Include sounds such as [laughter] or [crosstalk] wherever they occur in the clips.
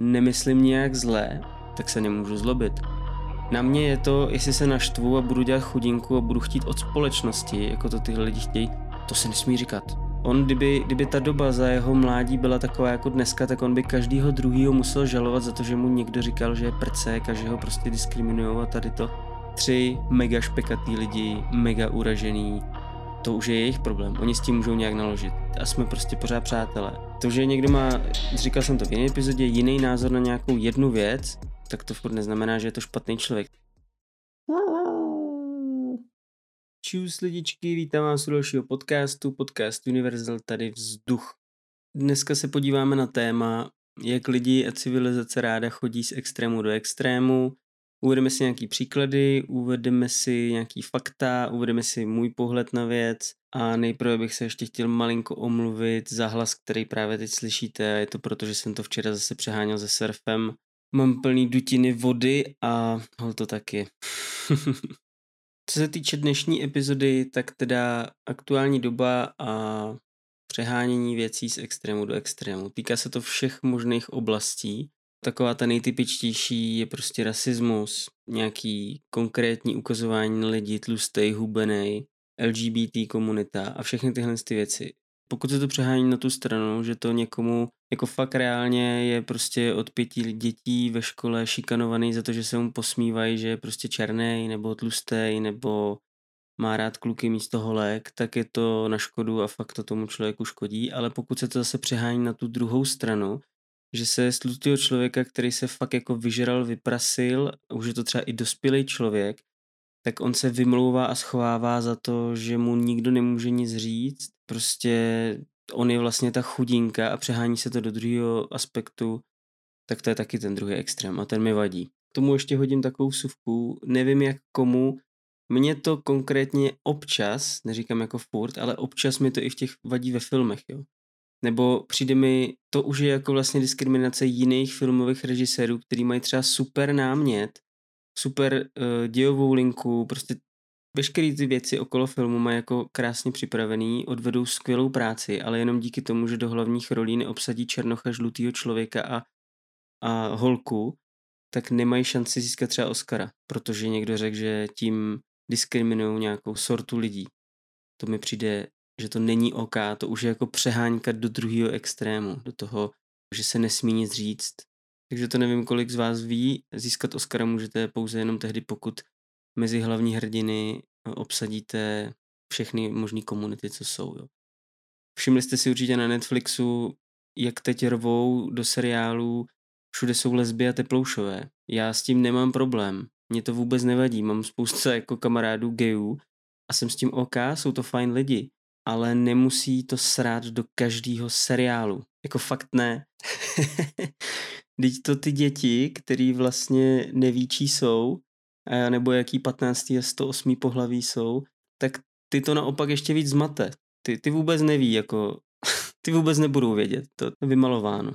nemyslím nějak zlé, tak se nemůžu zlobit. Na mě je to, jestli se naštvu a budu dělat chudinku a budu chtít od společnosti, jako to tyhle lidi chtějí, to se nesmí říkat. On, kdyby, kdyby ta doba za jeho mládí byla taková jako dneska, tak on by každýho druhýho musel žalovat za to, že mu někdo říkal, že je prcek a že ho prostě diskriminují a tady to. Tři mega špekatý lidi, mega uražený, to už je jejich problém. Oni s tím můžou nějak naložit. A jsme prostě pořád přátelé. To, že někdo má, říkal jsem to v jiné epizodě, jiný názor na nějakou jednu věc, tak to furt neznamená, že je to špatný člověk. Čus lidičky, vítám vás u dalšího podcastu, podcast Universal, tady vzduch. Dneska se podíváme na téma, jak lidi a civilizace ráda chodí z extrému do extrému, Uvedeme si nějaký příklady, uvedeme si nějaký fakta, uvedeme si můj pohled na věc a nejprve bych se ještě chtěl malinko omluvit za hlas, který právě teď slyšíte. Je to proto, že jsem to včera zase přeháněl se surfem. Mám plný dutiny vody a hol to taky. [laughs] Co se týče dnešní epizody, tak teda aktuální doba a přehánění věcí z extrému do extrému. Týká se to všech možných oblastí Taková ta nejtypičtější je prostě rasismus, nějaký konkrétní ukazování na lidi, tlustej, hubenej, LGBT komunita a všechny tyhle ty věci. Pokud se to přehání na tu stranu, že to někomu jako fakt reálně je prostě od pěti dětí ve škole šikanovaný za to, že se mu posmívají, že je prostě černý nebo tlustý nebo má rád kluky místo holek, tak je to na škodu a fakt to tomu člověku škodí, ale pokud se to zase přehání na tu druhou stranu, že se z tlustého člověka, který se fakt jako vyžral, vyprasil, už je to třeba i dospělý člověk, tak on se vymlouvá a schovává za to, že mu nikdo nemůže nic říct. Prostě on je vlastně ta chudinka a přehání se to do druhého aspektu, tak to je taky ten druhý extrém a ten mi vadí. K tomu ještě hodím takovou suvku, nevím jak komu, mně to konkrétně občas, neříkám jako furt, ale občas mi to i v těch vadí ve filmech, jo. Nebo přijde mi, to už je jako vlastně diskriminace jiných filmových režisérů, který mají třeba super námět, super uh, dějovou linku, prostě veškeré ty věci okolo filmu mají jako krásně připravený, odvedou skvělou práci, ale jenom díky tomu, že do hlavních rolí neobsadí černocha žlutýho člověka a, a holku, tak nemají šanci získat třeba Oscara, protože někdo řekl, že tím diskriminují nějakou sortu lidí. To mi přijde že to není OK, to už je jako přehánkat do druhého extrému, do toho, že se nesmí nic říct. Takže to nevím, kolik z vás ví, získat Oscara můžete pouze jenom tehdy, pokud mezi hlavní hrdiny obsadíte všechny možné komunity, co jsou. Jo. Všimli jste si určitě na Netflixu, jak teď rvou do seriálů všude jsou lesby a teploušové. Já s tím nemám problém. Mně to vůbec nevadí. Mám spoustu [laughs] jako kamarádů gayů a jsem s tím OK, jsou to fajn lidi ale nemusí to srát do každého seriálu. Jako fakt ne. [laughs] Teď to ty děti, který vlastně neví, čí jsou, nebo jaký 15. a 108. pohlaví jsou, tak ty to naopak ještě víc zmate. Ty, ty vůbec neví, jako, [laughs] ty vůbec nebudou vědět, to je vymalováno.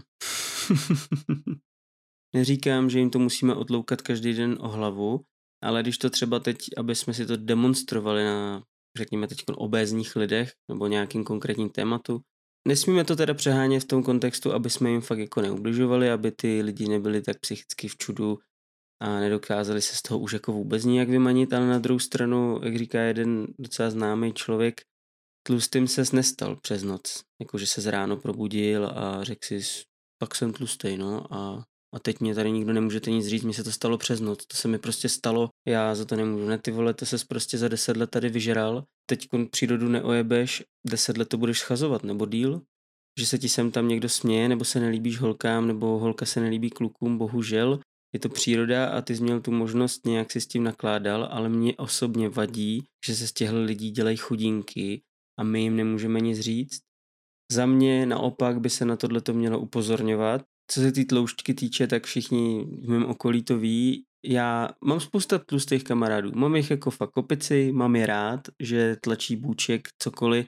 [laughs] Neříkám, že jim to musíme odloukat každý den o hlavu, ale když to třeba teď, aby jsme si to demonstrovali na řekněme teď obézních lidech nebo nějakým konkrétním tématu. Nesmíme to teda přehánět v tom kontextu, aby jsme jim fakt jako neubližovali, aby ty lidi nebyli tak psychicky v čudu a nedokázali se z toho už jako vůbec nijak vymanit, ale na druhou stranu, jak říká jeden docela známý člověk, tlustým se nestal přes noc. Jakože se z ráno probudil a řekl si, pak jsem tlustý, no a a teď mě tady nikdo nemůžete nic říct, mi se to stalo přes noc, to se mi prostě stalo, já za to nemůžu, ne ty vole, to se prostě za deset let tady vyžeral, teď přírodu neojebeš, deset let to budeš schazovat, nebo díl, že se ti sem tam někdo směje, nebo se nelíbíš holkám, nebo holka se nelíbí klukům, bohužel, je to příroda a ty jsi měl tu možnost, nějak si s tím nakládal, ale mě osobně vadí, že se z těchto lidí dělají chudinky a my jim nemůžeme nic říct. Za mě naopak by se na tohle to mělo upozorňovat co se tý tloušťky týče, tak všichni v mém okolí to ví. Já mám spousta tlustých kamarádů. Mám jich jako fakt kopici, mám je rád, že tlačí bůček, cokoliv.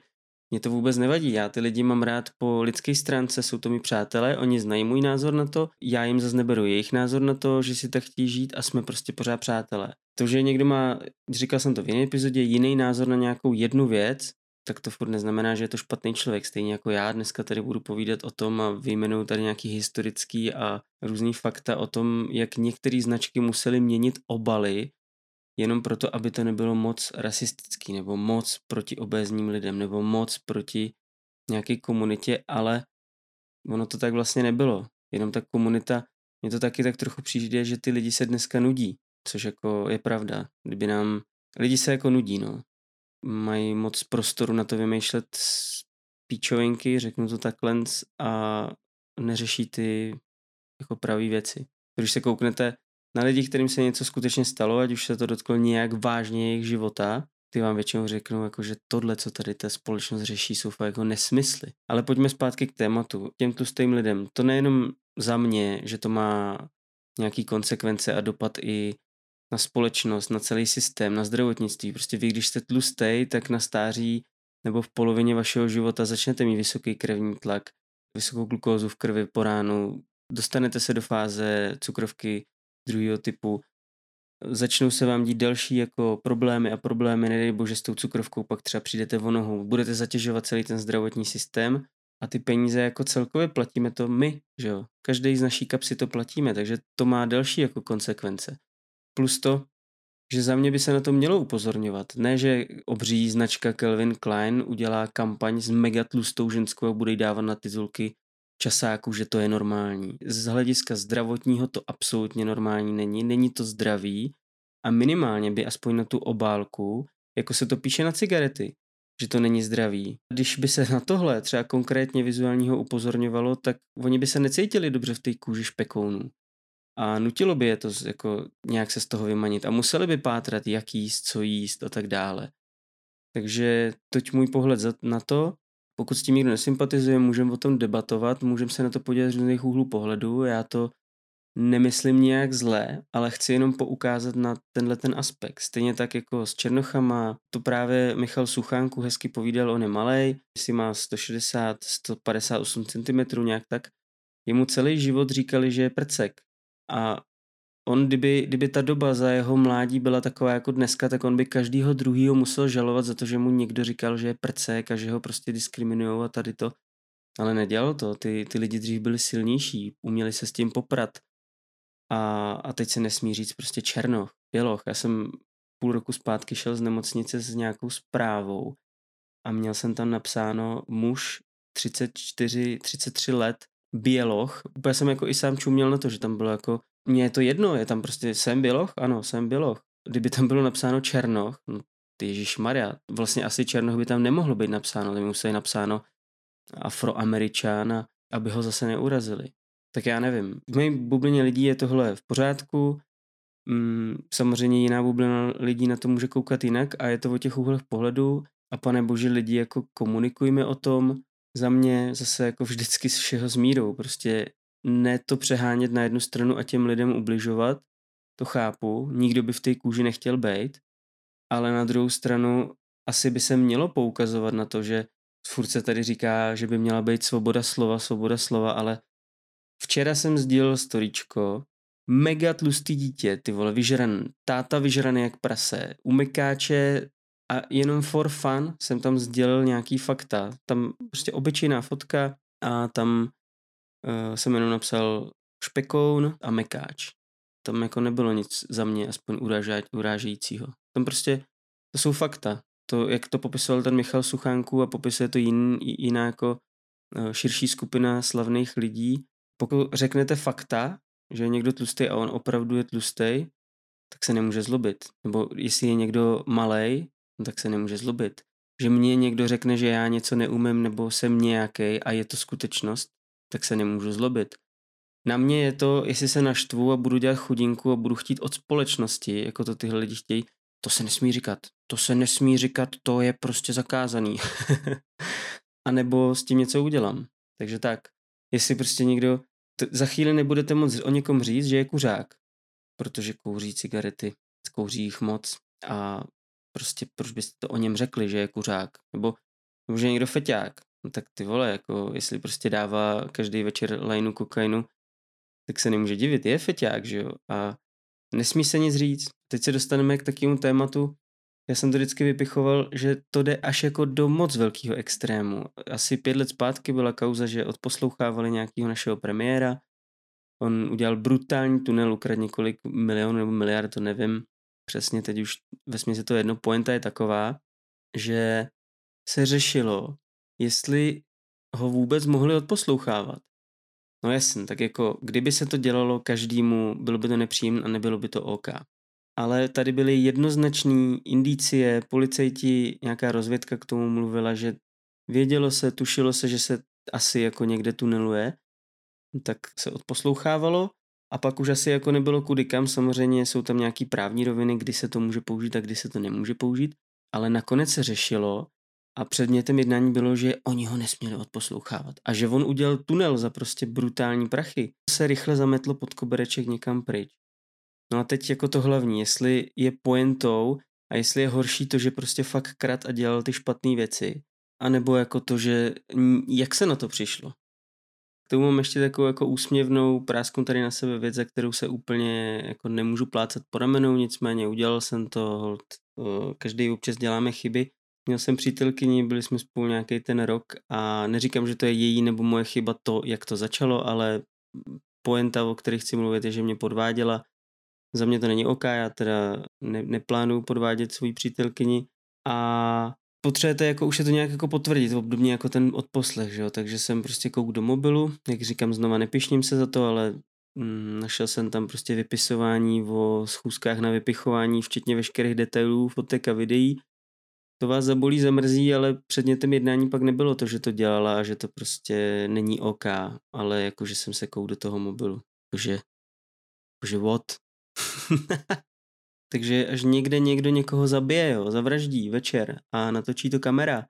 Mě to vůbec nevadí. Já ty lidi mám rád po lidské stránce, jsou to mi přátelé, oni znají můj názor na to, já jim zase neberu jejich názor na to, že si tak chtějí žít a jsme prostě pořád přátelé. To, že někdo má, říkal jsem to v jiné epizodě, jiný názor na nějakou jednu věc, tak to furt neznamená, že je to špatný člověk. Stejně jako já dneska tady budu povídat o tom a vyjmenuju tady nějaký historický a různý fakta o tom, jak některé značky musely měnit obaly, jenom proto, aby to nebylo moc rasistický, nebo moc proti obézním lidem, nebo moc proti nějaké komunitě, ale ono to tak vlastně nebylo. Jenom ta komunita, mě to taky tak trochu přijde, že ty lidi se dneska nudí, což jako je pravda. Kdyby nám, lidi se jako nudí, no. Mají moc prostoru na to vymýšlet píčovinky, řeknu to takhle, a neřeší ty jako pravý věci. Když se kouknete na lidi, kterým se něco skutečně stalo, ať už se to dotklo nějak vážně jejich života, ty vám většinou řeknou, jako, že tohle, co tady ta společnost řeší, jsou fakt jako nesmysly. Ale pojďme zpátky k tématu. Těm tlustým lidem. To nejenom za mě, že to má nějaký konsekvence a dopad i na společnost, na celý systém, na zdravotnictví. Prostě vy, když jste tlustej, tak na stáří nebo v polovině vašeho života začnete mít vysoký krevní tlak, vysokou glukózu v krvi po ránu, dostanete se do fáze cukrovky druhého typu, začnou se vám dít další jako problémy a problémy, nedej bože s tou cukrovkou, pak třeba přijdete o nohu, budete zatěžovat celý ten zdravotní systém a ty peníze jako celkově platíme to my, že jo. Každý z naší kapsy to platíme, takže to má další jako konsekvence. Plus to, že za mě by se na to mělo upozorňovat. Ne, že obří značka Calvin Klein udělá kampaň s mega tlustou ženskou a bude jí dávat na titulky časáku, že to je normální. Z hlediska zdravotního to absolutně normální není, není to zdravý a minimálně by aspoň na tu obálku, jako se to píše na cigarety, že to není zdravý. Když by se na tohle třeba konkrétně vizuálního upozorňovalo, tak oni by se necítili dobře v té kůži špekounů. A nutilo by je to jako nějak se z toho vymanit a museli by pátrat, jak jíst, co jíst a tak dále. Takže toť můj pohled na to. Pokud s tím někdo nesympatizuje, můžeme o tom debatovat, můžeme se na to podívat z různých úhlů pohledu. Já to nemyslím nějak zlé, ale chci jenom poukázat na tenhle ten aspekt. Stejně tak jako s Černochama, to právě Michal Suchánku hezky povídal, on je malej, jestli má 160, 158 cm nějak tak. Jemu celý život říkali, že je prcek. A on, kdyby, kdyby ta doba za jeho mládí byla taková jako dneska, tak on by každýho druhýho musel žalovat za to, že mu někdo říkal, že je prcek a že ho prostě diskriminují a tady to. Ale nedělal to. Ty, ty lidi dřív byli silnější, uměli se s tím poprat. A, a teď se nesmí říct prostě černoch, běloch. Já jsem půl roku zpátky šel z nemocnice s nějakou zprávou a měl jsem tam napsáno muž 34, 33 let, běloch. Úplně jsem jako i sám čuměl na to, že tam bylo jako mně je to jedno, je tam prostě jsem běloch, ano, jsem běloch. Kdyby tam bylo napsáno černoch, no ty Ježíš Maria, vlastně asi černoch by tam nemohlo být napsáno, tam musí napsáno afroameričán, aby ho zase neurazili. Tak já nevím. V mé bublině lidí je tohle v pořádku, mm, samozřejmě jiná bublina lidí na to může koukat jinak a je to o těch úhlech pohledu a pane bože lidi jako komunikujme o tom, za mě zase jako vždycky s všeho s mírou, prostě ne to přehánět na jednu stranu a těm lidem ubližovat, to chápu, nikdo by v té kůži nechtěl být, ale na druhou stranu asi by se mělo poukazovat na to, že furt se tady říká, že by měla být svoboda slova, svoboda slova, ale včera jsem sdílel storičko, mega tlustý dítě, ty vole, vyžran, táta vyžraný jak prase, umykáče a jenom for fun jsem tam sdělil nějaký fakta. Tam prostě obyčejná fotka a tam uh, jsem jenom napsal špekoun a mekáč. Tam jako nebylo nic za mě aspoň uráža, urážejícího. Tam prostě, to jsou fakta. To, jak to popisoval ten Michal Suchánku a popisuje to jin, jiná jako uh, širší skupina slavných lidí. Pokud řeknete fakta, že je někdo tlustý a on opravdu je tlustý, tak se nemůže zlobit. Nebo jestli je někdo malý, no tak se nemůže zlobit. Že mě někdo řekne, že já něco neumím nebo jsem nějaký a je to skutečnost, tak se nemůžu zlobit. Na mě je to, jestli se naštvu a budu dělat chudinku a budu chtít od společnosti, jako to tyhle lidi chtějí, to se nesmí říkat. To se nesmí říkat, to je prostě zakázaný. [laughs] a nebo s tím něco udělám. Takže tak, jestli prostě někdo, t- za chvíli nebudete moc o někom říct, že je kuřák, protože kouří cigarety, kouří jich moc a prostě proč byste to o něm řekli, že je kuřák, nebo, nebo že je někdo feťák, no tak ty vole, jako jestli prostě dává každý večer lajnu kokainu, tak se nemůže divit, je feťák, že jo, a nesmí se nic říct. Teď se dostaneme k takovému tématu, já jsem to vždycky vypichoval, že to jde až jako do moc velkého extrému. Asi pět let zpátky byla kauza, že odposlouchávali nějakého našeho premiéra, on udělal brutální tunel, ukradl několik milionů nebo miliard, to nevím přesně, teď už ve smyslu to jedno, pointa je taková, že se řešilo, jestli ho vůbec mohli odposlouchávat. No jasně, tak jako kdyby se to dělalo každému, bylo by to nepříjemné a nebylo by to OK. Ale tady byly jednoznačné indicie, policajti, nějaká rozvědka k tomu mluvila, že vědělo se, tušilo se, že se asi jako někde tuneluje, tak se odposlouchávalo a pak už asi jako nebylo kudy kam, samozřejmě jsou tam nějaký právní roviny, kdy se to může použít a kdy se to nemůže použít, ale nakonec se řešilo, a předmětem jednání bylo, že oni ho nesměli odposlouchávat. A že on udělal tunel za prostě brutální prachy. Se rychle zametlo pod kobereček někam pryč. No a teď jako to hlavní, jestli je pointou a jestli je horší to, že prostě fakt krat a dělal ty špatné věci, anebo jako to, že jak se na to přišlo. Tomu mám ještě takovou jako úsměvnou prásku tady na sebe věc, za kterou se úplně jako nemůžu plácat po ramenou, nicméně udělal jsem to, každý občas děláme chyby Měl jsem přítelkyni, byli jsme spolu nějaký ten rok a neříkám, že to je její nebo moje chyba to, jak to začalo, ale poenta, o které chci mluvit, je, že mě podváděla. Za mě to není OK, já teda ne, neplánuju podvádět svou přítelkyni a potřebujete, jako už je to nějak jako potvrdit, obdobně jako ten odposlech, že jo? takže jsem prostě kouk do mobilu, jak říkám znova, nepišním se za to, ale mm, našel jsem tam prostě vypisování o schůzkách na vypichování, včetně veškerých detailů, fotek a videí to vás zabolí, zamrzí, ale předmětem jednání pak nebylo to, že to dělala a že to prostě není OK, ale jako, že jsem se kou do toho mobilu. Jakože, jakože what? [laughs] Takže až někde někdo někoho zabije, jo, zavraždí večer a natočí to kamera,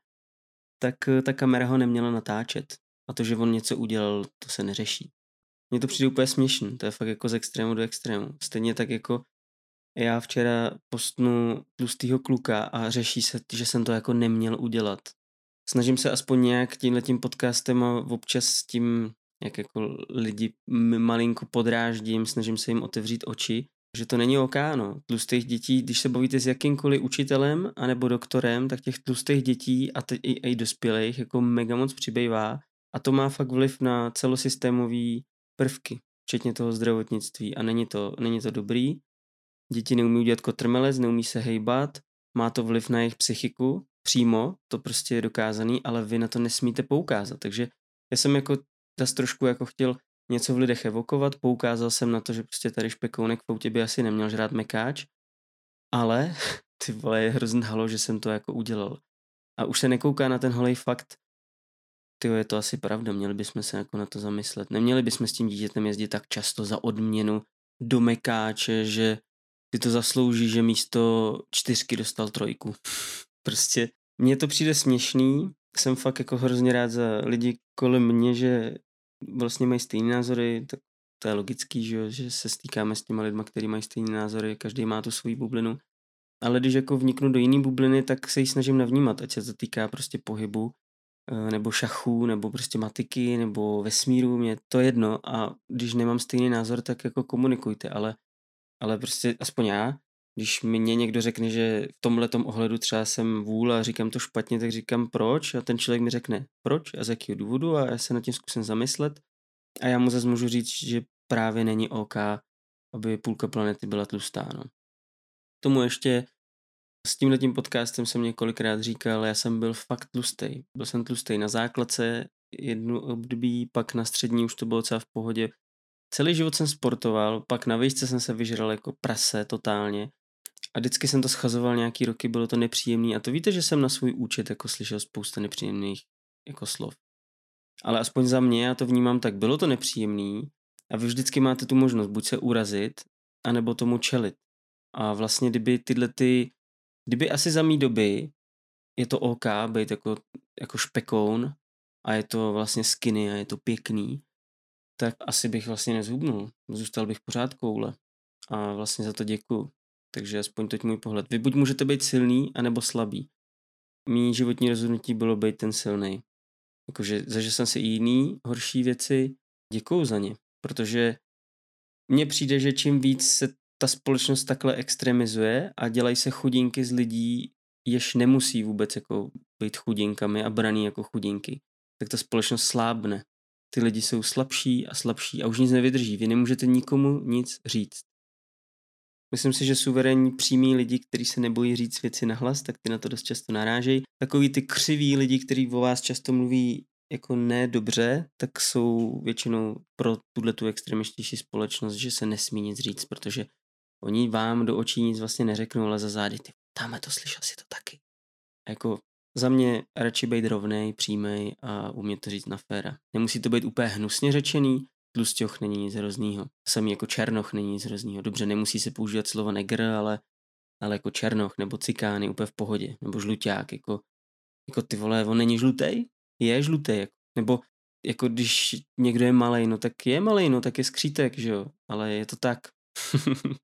tak eh, ta kamera ho neměla natáčet. A to, že on něco udělal, to se neřeší. Mně to přijde úplně směšný, to je fakt jako z extrému do extrému. Stejně tak jako já včera postnu tlustýho kluka a řeší se, že jsem to jako neměl udělat. Snažím se aspoň nějak tímhletím podcastem a občas s tím, jak jako lidi malinko podráždím, snažím se jim otevřít oči, že to není OK, no. Tlustých dětí, když se bavíte s jakýmkoliv učitelem anebo doktorem, tak těch tlustých dětí a teď i, i dospělých jako mega moc přibývá a to má fakt vliv na celosystémový prvky, včetně toho zdravotnictví a není to, není to dobrý Děti neumí udělat kotrmelec, neumí se hejbat, má to vliv na jejich psychiku přímo, to prostě je dokázaný, ale vy na to nesmíte poukázat. Takže já jsem jako tas trošku jako chtěl něco v lidech evokovat, poukázal jsem na to, že prostě tady špekounek v by asi neměl žrát mekáč, ale [laughs] ty vole, je hrozný halo, že jsem to jako udělal. A už se nekouká na ten holej fakt, ty je to asi pravda, měli bychom se jako na to zamyslet. Neměli bychom s tím dítětem jezdit tak často za odměnu do mekáče, že ty to zaslouží, že místo čtyřky dostal trojku. [laughs] Prostě mně to přijde směšný, jsem fakt jako hrozně rád za lidi kolem mě, že vlastně mají stejné názory, tak to je logický, že, že se stýkáme s těma lidma, kteří mají stejné názory, každý má tu svoji bublinu. Ale když jako vniknu do jiné bubliny, tak se ji snažím navnímat, ať se to týká prostě pohybu, eh, nebo šachu, nebo prostě matiky, nebo vesmíru, mě to jedno a když nemám stejný názor, tak jako komunikujte, ale ale prostě aspoň já, když mě někdo řekne, že v tomhle ohledu třeba jsem vůl a říkám to špatně, tak říkám proč a ten člověk mi řekne proč a z jakého důvodu a já se nad tím zkusím zamyslet a já mu zase můžu říct, že právě není OK, aby půlka planety byla tlustá. No. Tomu ještě s tímhletím podcastem jsem několikrát říkal, já jsem byl fakt tlustý. Byl jsem tlustý na základce jednu období, pak na střední už to bylo celá v pohodě, Celý život jsem sportoval, pak na výšce jsem se vyžral jako prase totálně a vždycky jsem to schazoval nějaký roky, bylo to nepříjemný a to víte, že jsem na svůj účet jako slyšel spousta nepříjemných jako slov. Ale aspoň za mě, já to vnímám tak, bylo to nepříjemný a vy vždycky máte tu možnost buď se urazit, anebo tomu čelit. A vlastně kdyby tyhle ty, kdyby asi za mý doby je to OK být jako, jako špekoun a je to vlastně skinny a je to pěkný, tak asi bych vlastně nezhubnul. Zůstal bych pořád koule. A vlastně za to děkuju. Takže aspoň teď můj pohled. Vy buď můžete být silný, anebo slabý. Mí životní rozhodnutí bylo být ten silný. Jakože zažil jsem si i jiný horší věci, děkuju za ně. Protože mně přijde, že čím víc se ta společnost takhle extremizuje a dělají se chudinky z lidí, jež nemusí vůbec jako být chudinkami a braný jako chudinky, tak ta společnost slábne. Ty lidi jsou slabší a slabší a už nic nevydrží. Vy nemůžete nikomu nic říct. Myslím si, že suverénní přímí lidi, kteří se nebojí říct věci nahlas, tak ty na to dost často narážejí. Takový ty křiví lidi, kteří o vás často mluví jako ne dobře, tak jsou většinou pro tuhle tu extremištější společnost, že se nesmí nic říct, protože oni vám do očí nic vlastně neřeknou, ale za zády ty, tam to slyšel si to taky. Jako za mě radši být rovnej, přímej a umět to říct na féra. Nemusí to být úplně hnusně řečený, tlustěch není nic hroznýho. Samý jako černoch není nic hroznýho. Dobře, nemusí se používat slovo negr, ale, ale jako černoch nebo cikány úplně v pohodě. Nebo žluťák, jako, jako ty vole, on není žlutej? Je žlutej, jako, nebo jako když někdo je malej, no tak je malej, no tak je skřítek, že jo, ale je to tak. [laughs]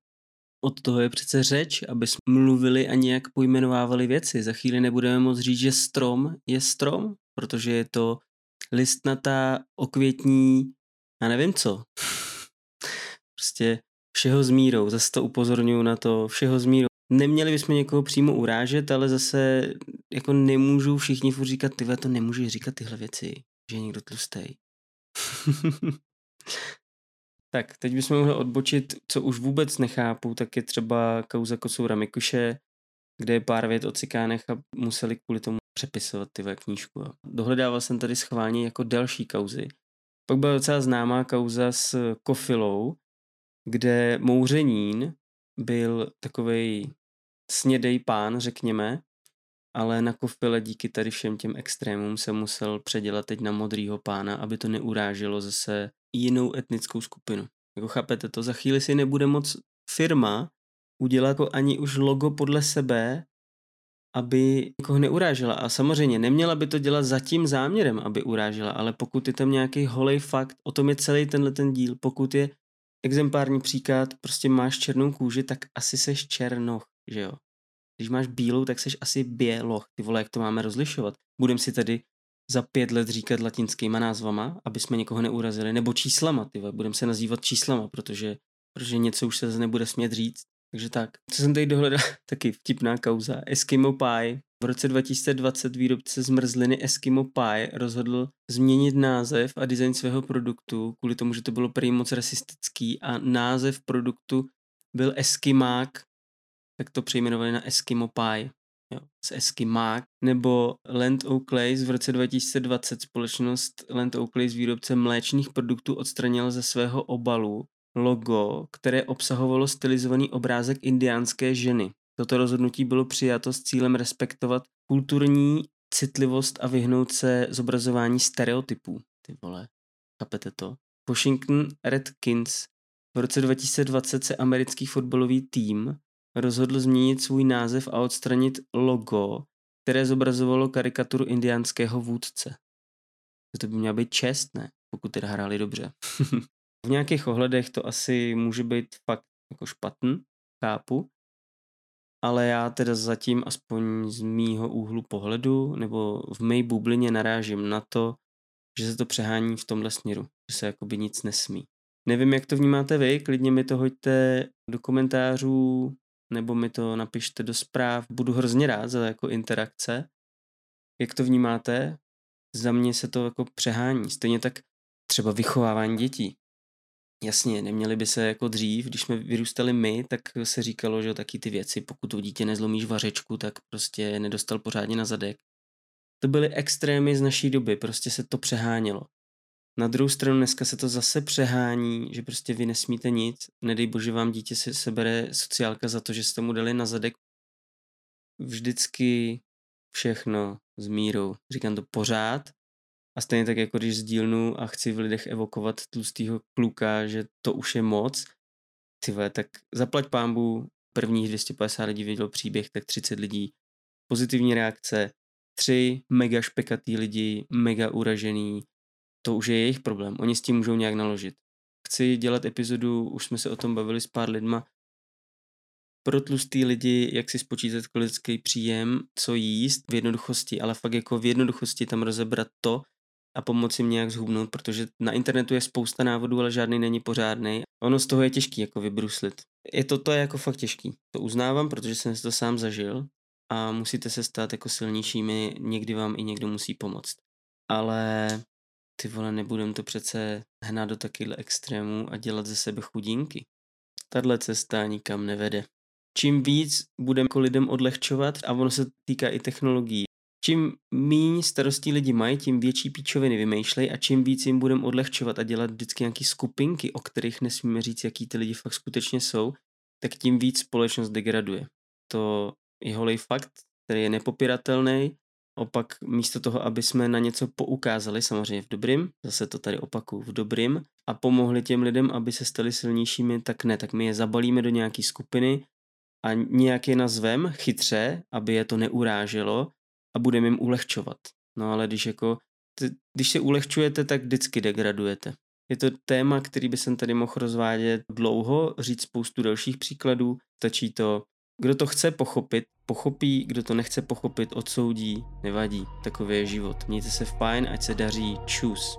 Od toho je přece řeč, aby jsme mluvili a nějak pojmenovávali věci. Za chvíli nebudeme moc říct, že strom je strom, protože je to listnatá, okvětní, já nevím co. prostě všeho s mírou, zase to upozorňuju na to, všeho s mírou. Neměli bychom někoho přímo urážet, ale zase jako nemůžu všichni furt říkat, ty to nemůže říkat tyhle věci, že je někdo tlustej. [laughs] tak, teď bychom mohli odbočit, co už vůbec nechápu, tak je třeba kauza Kocoura Mikuše, kde je pár vět o cikánech a museli kvůli tomu přepisovat ty knížku. Dohledával jsem tady schválně jako další kauzy, pak byla docela známá kauza s Kofilou, kde Mouřenín byl takový snědej pán, řekněme, ale na Kofile díky tady všem těm extrémům se musel předělat teď na modrýho pána, aby to neuráželo zase jinou etnickou skupinu. Jako chápete to, za chvíli si nebude moc firma udělat jako ani už logo podle sebe, aby někoho neurážela. A samozřejmě neměla by to dělat za tím záměrem, aby urážela, ale pokud je tam nějaký holej fakt, o tom je celý tenhle ten díl, pokud je exemplární příklad, prostě máš černou kůži, tak asi seš černoch, že jo. Když máš bílou, tak seš asi běloch. Ty vole, jak to máme rozlišovat? Budem si tady za pět let říkat latinskýma názvama, aby jsme někoho neurazili, nebo číslama, ty budeme se nazývat číslama, protože, protože něco už se nebude smět říct. Takže tak. Co jsem tady dohledal, [laughs] taky vtipná kauza. Eskimo Pie. V roce 2020 výrobce zmrzliny Eskimo Pie rozhodl změnit název a design svého produktu kvůli tomu, že to bylo prý moc rasistický a název produktu byl Eskimák, tak to přejmenovali na Eskimo Pie. Jo, z Eskimák, nebo Land O'Clays v roce 2020 společnost Land O'Clays výrobce mléčných produktů odstranila ze svého obalu logo, které obsahovalo stylizovaný obrázek indiánské ženy. Toto rozhodnutí bylo přijato s cílem respektovat kulturní citlivost a vyhnout se zobrazování stereotypů. Ty vole, chápete to? Washington Redskins v roce 2020 se americký fotbalový tým rozhodl změnit svůj název a odstranit logo, které zobrazovalo karikaturu indiánského vůdce. To by měla být čest, ne? Pokud teda hráli dobře. [laughs] V nějakých ohledech to asi může být fakt jako špatný, chápu, ale já teda zatím aspoň z mýho úhlu pohledu nebo v mé bublině narážím na to, že se to přehání v tomhle směru, že se jakoby nic nesmí. Nevím, jak to vnímáte vy, klidně mi to hoďte do komentářů nebo mi to napište do zpráv, budu hrozně rád za jako interakce. Jak to vnímáte? Za mě se to jako přehání. Stejně tak třeba vychovávání dětí. Jasně, neměli by se jako dřív, když jsme vyrůstali my, tak se říkalo, že taky ty věci, pokud to dítě nezlomíš vařečku, tak prostě nedostal pořádně na zadek. To byly extrémy z naší doby, prostě se to přehánělo. Na druhou stranu dneska se to zase přehání, že prostě vy nesmíte nic, nedej bože vám dítě se sebere sociálka za to, že jste mu dali na zadek. Vždycky všechno s mírou. Říkám to pořád, a stejně tak jako když sdílnu a chci v lidech evokovat tlustýho kluka, že to už je moc, ty vole, tak zaplať pámbu, prvních 250 lidí viděl příběh, tak 30 lidí pozitivní reakce, tři mega špekatý lidi, mega uražený, to už je jejich problém, oni s tím můžou nějak naložit. Chci dělat epizodu, už jsme se o tom bavili s pár lidma, pro tlustý lidi, jak si spočítat kalorický příjem, co jíst v jednoduchosti, ale fakt jako v jednoduchosti tam rozebrat to, a pomoci jim nějak zhubnout, protože na internetu je spousta návodů, ale žádný není pořádný. Ono z toho je těžký jako vybruslit. je to, to je jako fakt těžký. To uznávám, protože jsem si to sám zažil a musíte se stát jako silnějšími, někdy vám i někdo musí pomoct. Ale ty vole, nebudem to přece hnát do takovýhle extrému a dělat ze sebe chudinky. Tahle cesta nikam nevede. Čím víc budeme jako lidem odlehčovat, a ono se týká i technologií, čím méně starostí lidi mají, tím větší píčoviny vymýšlej a čím víc jim budeme odlehčovat a dělat vždycky nějaké skupinky, o kterých nesmíme říct, jaký ty lidi fakt skutečně jsou, tak tím víc společnost degraduje. To je holej fakt, který je nepopiratelný. Opak místo toho, aby jsme na něco poukázali, samozřejmě v dobrým, zase to tady opaku v dobrým, a pomohli těm lidem, aby se stali silnějšími, tak ne, tak my je zabalíme do nějaké skupiny a nějak je nazvem chytře, aby je to neuráželo a budeme jim ulehčovat. No ale když jako, když se ulehčujete, tak vždycky degradujete. Je to téma, který by jsem tady mohl rozvádět dlouho, říct spoustu dalších příkladů. Stačí to, kdo to chce pochopit, pochopí, kdo to nechce pochopit, odsoudí, nevadí. Takový je život. Mějte se fajn, ať se daří. Čus.